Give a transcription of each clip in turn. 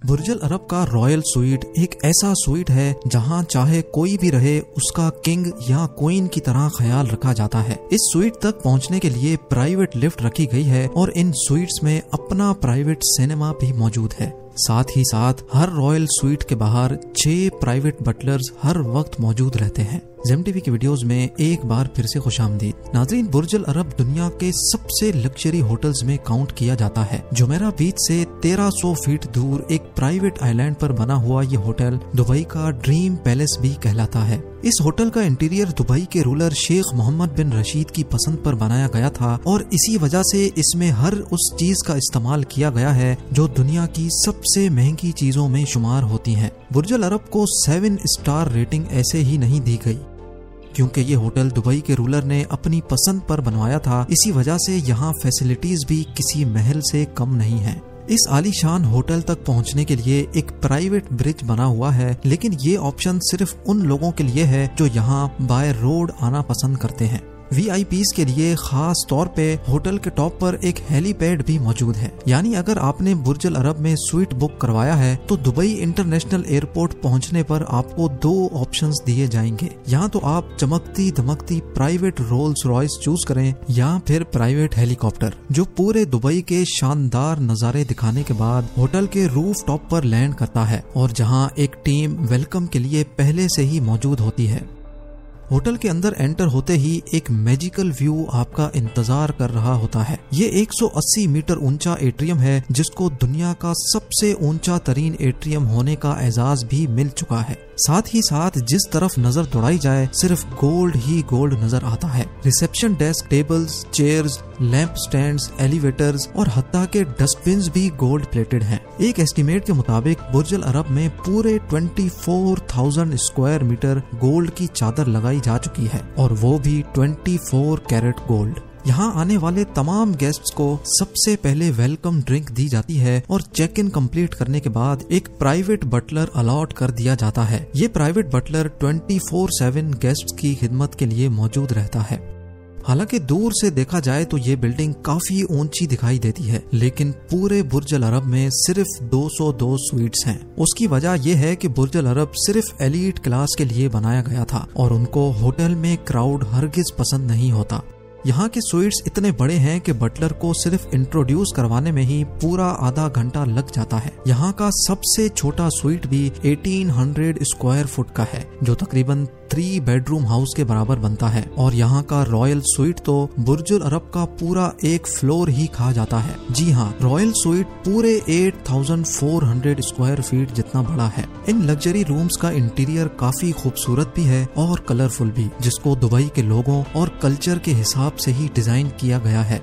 बुर्जल अरब का royal sweet एक ऐसा स्वीट है जहाँ चाहे कोई भी रहे, उसका किंग या क्वीन की तरह ख्याल रखा जाता है। इस स्वीट तक पहुँचने के लिए प्राइवेट लिफ्ट रखी गई है और इन स्वीट्स में अपना प्राइवेट सिनेमा भी मौजूद है। साथ ही साथ हर रॉयल स्वीट के बाहर छह प्राइवेट बटलर्स हर वक्त मौजूद रहते हैं। जेम टीवी की वीडियोस में एक बार फिर से खुश आमदीद नाजरीन, बुर्जल अरब दुनिया के सबसे लग्जरी होटल्स में काउंट किया जाता है। जुमेरा बीच से 1300 फीट दूर एक प्राइवेट आइलैंड पर बना हुआ ये होटल दुबई का ड्रीम पैलेस भी कहलाता है। इस होटल का इंटीरियर दुबई के ruler Sheikh Mohammed bin Rashid की पसंद पर बनाया गया था और इसी वजह से इसमें हर उस चीज़ का इस्तेमाल किया गया है जो दुनिया की सबसे महँगी चीज़ों में शुमार होती हैं। बुर्जल अरब को सेवन स्टार रेटिंग ऐसे ही नहीं दी गई क्योंकि ये होटल दुबई के रूलर ने अपनी पसंद पर बनवाया था, इसी वजह से यहाँ फैसिलिटीज़ भी किसी महल से कम नहीं है इस आलीशान होटल तक पहुँचने के लिए एक प्राइवेट ब्रिज बना हुआ है, लेकिन ये ऑप्शन सिर्फ़ उन लोगों के लिए है जो यहाँ बाय रोड आना पसंद करते हैं। वी के लिए खास तौर पे होटल के टॉप पर एक हेलीपैड भी मौजूद है। यानी अगर आपने बुर्जल अरब में स्वीट बुक करवाया है तो दुबई इंटरनेशनल एयरपोर्ट पहुँचने पर आपको दो ऑप्शंस दिए जाएँगे। या तो आप चमकती धमकती प्राइवेट रोल्स रॉयस चूज़ करें, या फिर प्राइवेट हेलीकॉप्टर जो पूरे दुबई के शानदार नजारे दिखाने के बाद होटल के रूफ टॉप पर लैंड करता है, और जहाँ एक टीम वेलकम के लिए पहले से ही मौजूद होती है। होटल के अंदर एंटर होते ही एक मैजिकल व्यू आपका इंतज़ार कर रहा होता है। ये 180 मीटर ऊँचा एट्रियम है जिसको दुनिया का सबसे ऊँचा तरीन एट्रियम होने का एजाज भी मिल चुका है। साथ ही साथ जिस तरफ़ नज़र दौड़ाई जाए सिर्फ़ गोल्ड ही गोल्ड नज़र आता है। Reception desk tables chairs lamp stand elevators और हत्या के डस्टबिन भी गोल्ड प्लेटेड हैं। एक एस्टिमेट के मुताबिक बुर्जल अरब में पूरे 24,000 स्क्वायर मीटर गोल्ड की चादर लगाई जा चुकी है और वो भी 24 कैरेट गोल्ड। यहाँ आने वाले तमाम गेस्ट्स को सबसे पहले वेलकम ड्रिंक दी जाती है और चेक इन कंप्लीट करने के बाद एक प्राइवेट बटलर अलॉट कर दिया जाता है। ये प्राइवेट बटलर 24/7 गेस्ट्स की खिदमत के लिए मौजूद रहता है। हालाँकि दूर से देखा जाए तो ये बिल्डिंग काफ़ी ऊँची दिखाई देती है, लेकिन पूरे बुर्जल अरब में सिर्फ़ 202 स्वीट्स हैं। उसकी वजह यह है कि बुर्जल अरब सिर्फ़ एलिट क्लास के लिए बनाया गया था और उनको होटल में क्राउड हरगिज पसंद नहीं होता यहाँ के स्वीट्स इतने बड़े हैं कि बटलर को सिर्फ़ इंट्रोड्यूस करवाने में ही पूरा आधा घंटा लग जाता है यहाँ का सबसे छोटा स्वीट भी 1800 स्क्वायर फुट का है, जो तकरीबन थ्री बेडरूम हाउस के बराबर बनता है और यहाँ का रॉयल स्वीट तो बुर्जुल अरब का पूरा एक फ्लोर ही कहा जाता है। जी हाँ रॉयल स्वीट पूरे 8400 स्क्वायर फीट जितना बड़ा है। इन लग्जरी रूम्स का इंटीरियर काफ़ी खूबसूरत भी है और कलरफुल भी, जिसको दुबई के लोगों और कल्चर के हिसाब से ही डिज़ाइन किया गया है।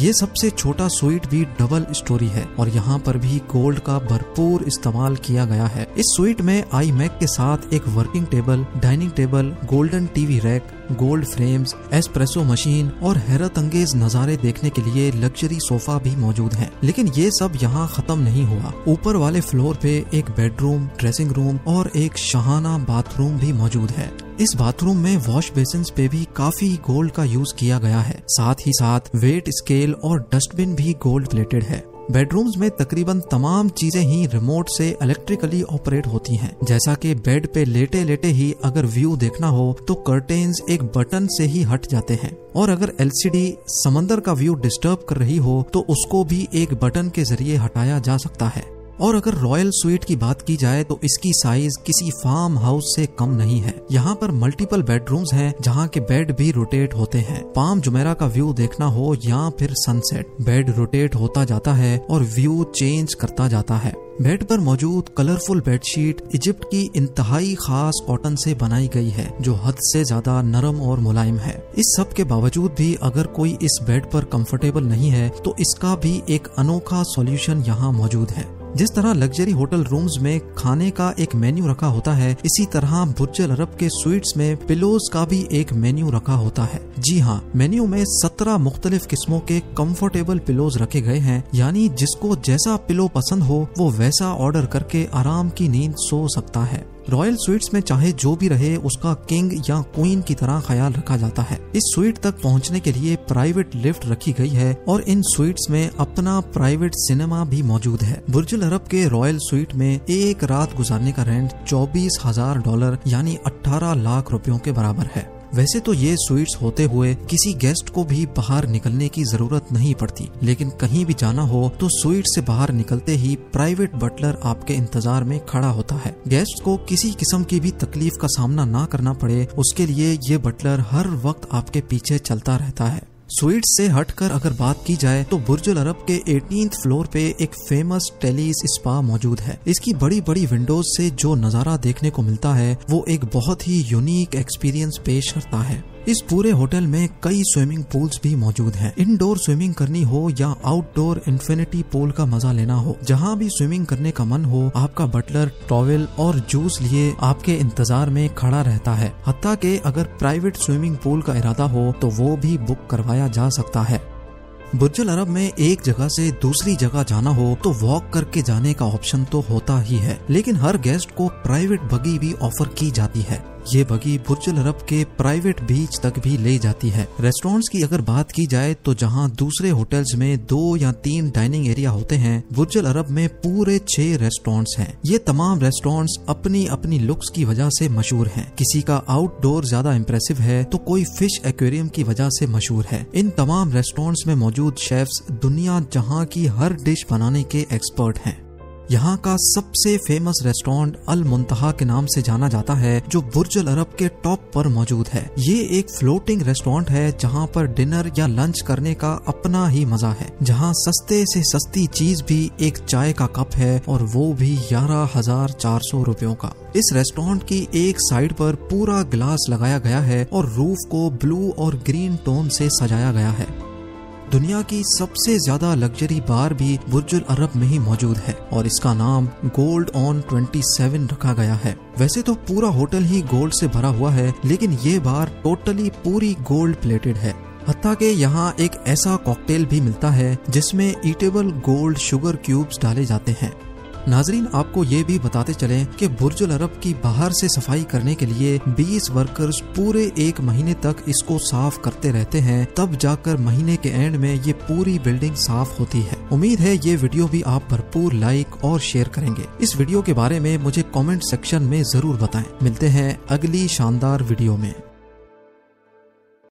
ये सबसे छोटा स्वीट भी डबल स्टोरी है और यहाँ पर भी गोल्ड का भरपूर इस्तेमाल किया गया है। इस स्वीट में आई मैक के साथ एक working table dining table golden TV rack gold frames espresso machine और हैरत अंगेज नज़ारे देखने के लिए लग्जरी सोफा भी मौजूद है। लेकिन ये सब यहाँ खत्म नहीं हुआ। ऊपर वाले फ्लोर पे एक बेडरूम ड्रेसिंग रूम और एक शहाना बाथरूम भी मौजूद है। इस बाथरूम में वॉश बेसिन पे भी काफ़ी गोल्ड का यूज़ किया गया है। साथ ही साथ वेट स्केल और डस्टबिन भी गोल्ड प्लेटेड है। बेडरूम्स में तकरीबन तमाम चीज़ें ही रिमोट से इलेक्ट्रिकली ऑपरेट होती हैं। जैसा कि बेड पे लेटे लेटे ही अगर व्यू देखना हो तो कर्टेन्स एक बटन से ही हट जाते हैं। और अगर एलसीडी समंदर का व्यू डिस्टर्ब कर रही हो तो उसको भी एक बटन के ज़रिए हटाया जा सकता है। और अगर रॉयल स्वीट की बात की जाए तो इसकी साइज़ किसी फार्म हाउस से कम नहीं है। यहाँ पर मल्टीपल बेडरूम्स हैं, जहाँ के बेड भी रोटेट होते हैं। पाम जुमेरा का व्यू देखना हो या फिर सनसेट बेड रोटेट होता जाता है और व्यू चेंज करता जाता है। बेड पर मौजूद कलरफुल बेडशीट इजिप्ट की इंतहाई खास कॉटन से बनाई गई है, जो हद से ज़्यादा नरम और मुलायम है। इस सब के बावजूद भी अगर कोई इस बेड पर कंफर्टेबल नहीं है तो इसका भी एक अनोखा सॉल्यूशन यहाँ मौजूद है। जिस तरह लग्जरी होटल रूम्स में खाने का एक मेन्यू रखा होता है, इसी तरह बुर्जल अरब के स्वीट्स में पिलोज का भी एक मेन्यू रखा होता है। जी हाँ मेन्यू में सत्रह मुख्तलिफ़ किस्मों के कम्फर्टेबल पिलोज रखे गए हैं, यानी जिसको जैसा पिलो पसंद हो, वो वैसा ऑर्डर करके आराम की नींद सो सकता है। रॉयल स्वीट्स में चाहे जो भी रहे, उसका किंग या क्वीन की तरह ख्याल रखा जाता है। इस स्वीट तक पहुँचने के लिए प्राइवेट लिफ्ट रखी गई है और इन स्वीट्स में अपना प्राइवेट सिनेमा भी मौजूद है। बुर्जुल अरब के रॉयल स्वीट में एक रात गुजारने का रेंट चौबीस हज़ार डॉलर, यानी अठारह लाख रुपयों के बराबर है। वैसे तो ये स्वीट्स होते हुए किसी गेस्ट को भी बाहर निकलने की ज़रूरत नहीं पड़ती, लेकिन कहीं भी जाना हो तो स्वीट से बाहर निकलते ही प्राइवेट बटलर आपके इंतज़ार में खड़ा होता है। गेस्ट को किसी किस्म की भी तकलीफ़ का सामना ना करना पड़े, उसके लिए ये बटलर हर वक्त आपके पीछे चलता रहता है। स्वीट से हटकर अगर बात की जाए तो बुर्जुल अरब के 18th फ्लोर पे एक फ़ेमस टेलीस स्पा मौजूद है। इसकी बड़ी बड़ी विंडोज़ से जो नज़ारा देखने को मिलता है, वो एक बहुत ही यूनिक एक्सपीरियंस पेश करता है। इस पूरे होटल में कई स्विमिंग पूल्स भी मौजूद हैं। इनडोर स्विमिंग करनी हो या आउटडोर इन्फिनिटी पूल का मज़ा लेना हो, जहाँ भी स्विमिंग करने का मन हो, आपका बटलर, टॉवेल और जूस लिए आपके इंतज़ार में खड़ा रहता है। हत्या के अगर प्राइवेट स्विमिंग पूल का इरादा हो तो वो भी बुक करवाया जा सकता है। बुर्जुल अरब में एक जगह से दूसरी जगह जाना हो तो वॉक करके जाने का ऑप्शन तो होता ही है, लेकिन हर गेस्ट को प्राइवेट बगी भी ऑफ़र की जाती है। ये बगी बुर्जुल अरब के प्राइवेट बीच तक भी ले जाती है। रेस्टोरेंट्स की अगर बात की जाए तो जहाँ दूसरे होटल्स में दो या तीन डाइनिंग एरिया होते हैं बुर्जुल अरब में पूरे छह रेस्टोरेंट्स हैं। ये तमाम रेस्टोरेंट्स अपनी अपनी लुक्स की वजह से मशहूर हैं। किसी का आउटडोर ज़्यादा इम्प्रेसिव है तो कोई फ़िश एक्वेरियम की वजह से मशहूर है। इन तमाम रेस्टोरेंट्स में मौजूद शेफ्स दुनिया जहाँ की हर डिश बनाने के एक्सपर्ट हैं। यहाँ का सबसे फ़ेमस रेस्टोरेंट अल मुंतहा के नाम से जाना जाता है, जो बुर्जुल अरब के टॉप पर मौजूद है। ये एक फ्लोटिंग रेस्टोरेंट है, जहाँ पर डिनर या लंच करने का अपना ही मज़ा है। जहाँ सस्ते से सस्ती चीज़ भी एक चाय का कप है और वो भी ग्यारह हज़ार चार सौ रूपयों का। इस रेस्टोरेंट की एक साइड पर पूरा ग्लास लगाया गया है और रूफ को ब्लू और ग्रीन टोन से सजाया गया है। दुनिया की सबसे ज़्यादा लग्जरी बार भी बुर्जुल अरब में ही मौजूद है और इसका नाम गोल्ड ऑन 27 रखा गया है। वैसे तो पूरा होटल ही गोल्ड से भरा हुआ है, लेकिन ये बार टोटली पूरी गोल्ड प्लेटेड है। हत्या के यहाँ एक ऐसा कॉकटेल भी मिलता है जिसमें ईटेबल गोल्ड शुगर क्यूब्स डाले जाते हैं। नाजरीन, आपको ये भी बताते चले की बुर्जुल अरब की बाहर से सफ़ाई करने के लिए 20 वर्कर्स पूरे एक महीने तक इसको साफ़ करते रहते हैं। तब जाकर महीने के एंड में ये पूरी बिल्डिंग साफ़ होती है। उम्मीद है ये वीडियो भी आप भरपूर लाइक और शेयर करेंगे। इस वीडियो के बारे में मुझे कॉमेंट सेक्शन में ज़रूर बताएँ। मिलते हैं अगली शानदार वीडियो में।